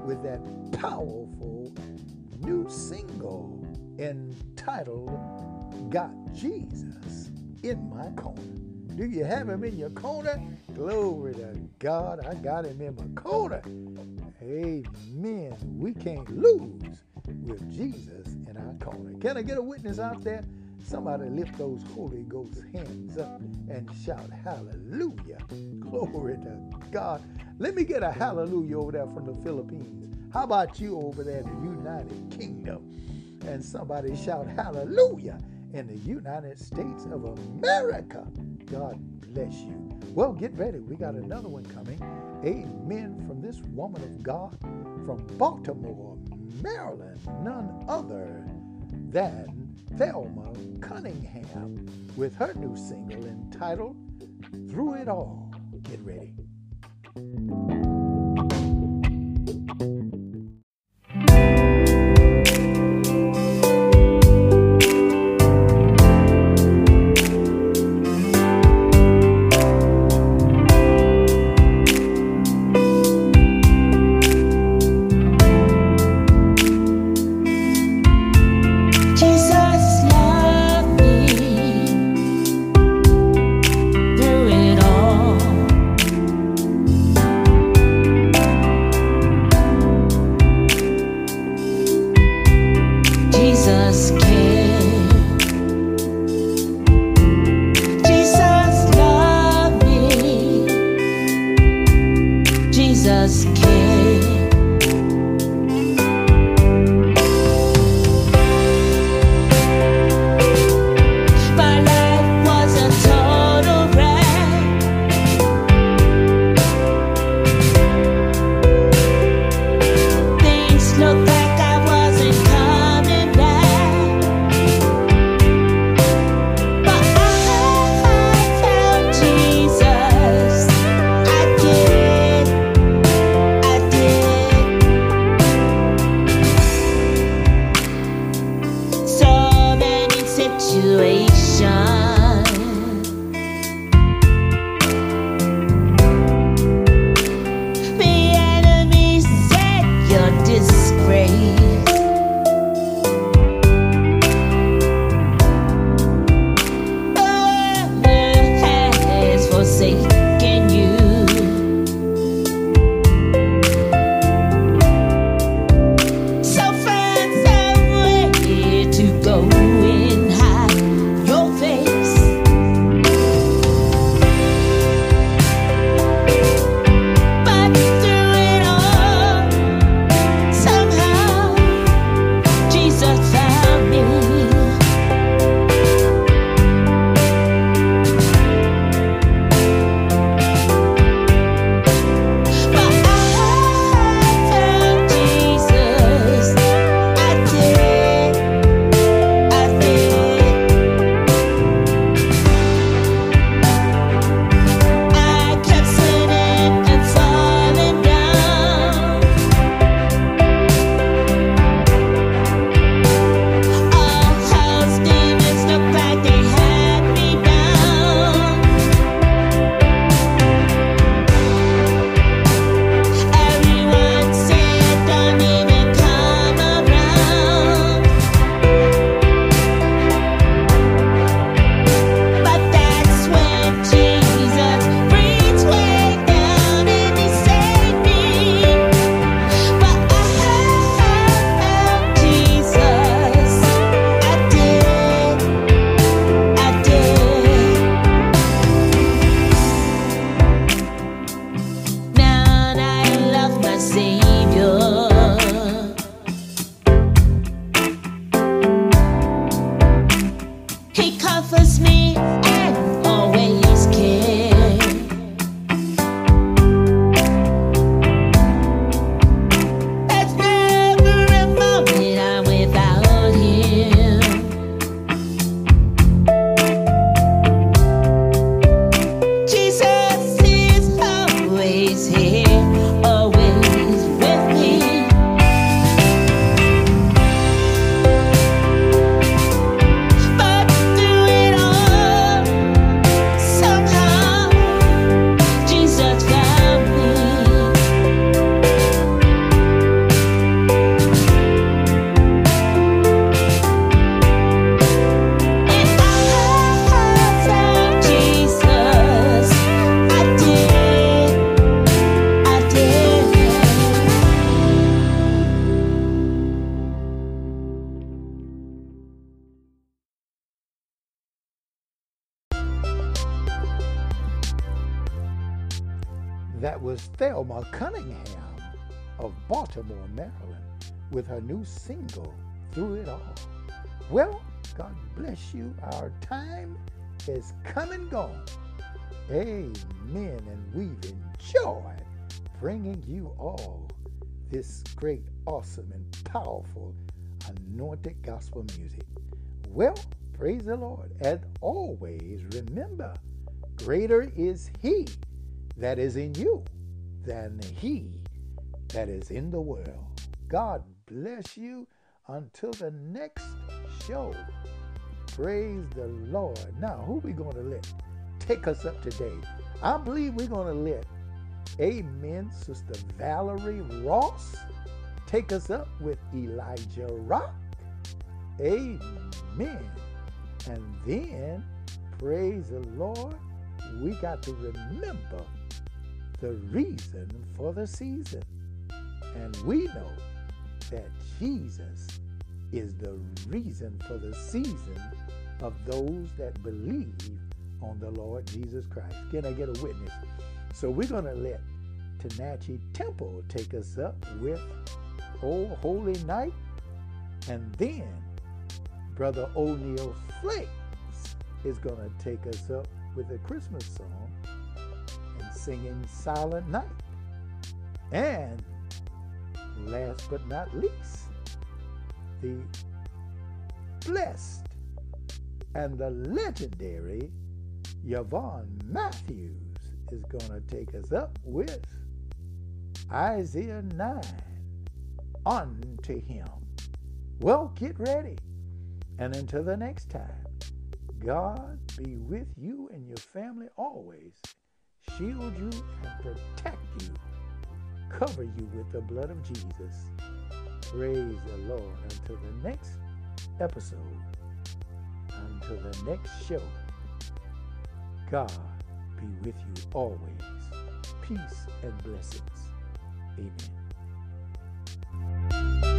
with that powerful new single entitled Got Jesus in My Corner. Do you have him in your corner? Glory to God, I got him in my corner. Amen. We can't lose with Jesus in our corner. Can I get a witness out there? Somebody lift those Holy Ghost hands up and shout hallelujah. Glory to God. Let me get a hallelujah over there from the Philippines. How about you over there in the United Kingdom? And somebody shout hallelujah in the United States of America. God bless you. Well, get ready. We got another one coming. Amen from this woman of God from Baltimore, Maryland. None other than Thelma Cunningham with her new single entitled Through It All. Get ready. With her new single, Through It All. Well, God bless you. Our time is come and gone. Amen. And we've enjoyed bringing you all this great, awesome, and powerful anointed gospel music. Well, praise the Lord. As always, remember, greater is He that is in you than He that is in the world. God bless you until the next show. Praise the Lord. Now, who we going to let take us up today? I believe we're going to let, amen, Sister Valerie Ross take us up with Elijah Rock. Amen. And then, praise the Lord, we got to remember the reason for the season. And we know that Jesus is the reason for the season of those that believe on the Lord Jesus Christ. Can I get a witness? So we're going to let Tanachi Temple take us up with Oh Holy Night. And then Brother O'Neill Flakes is going to take us up with a Christmas song and singing Silent Night. And last but not least, the blessed and the legendary Yvonne Matthews is going to take us up with Isaiah 9 unto him. Well, get ready. And until the next time, God be with you and your family always, shield you and protect you, cover you with the blood of Jesus. Praise the Lord. Until the next episode, until the next show, God be with you always. Peace and blessings. Amen.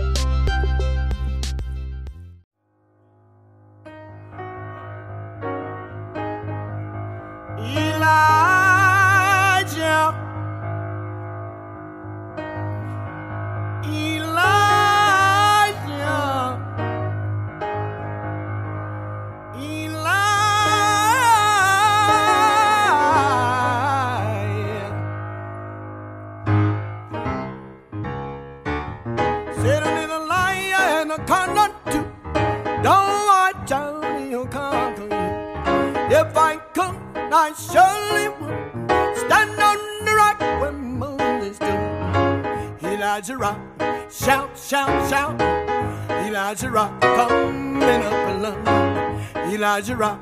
Elijah rock,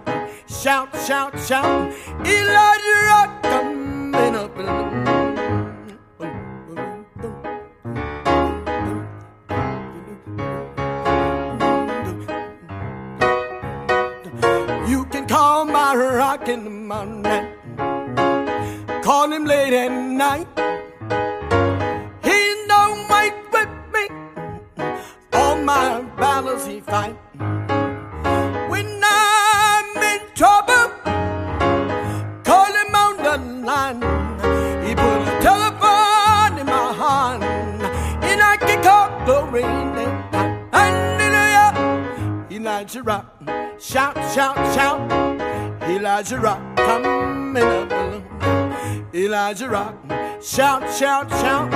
shout, shout, shout. Elijah rock, coming up. You can call my rock in the morning, call him late at night. Shout, shout, shout.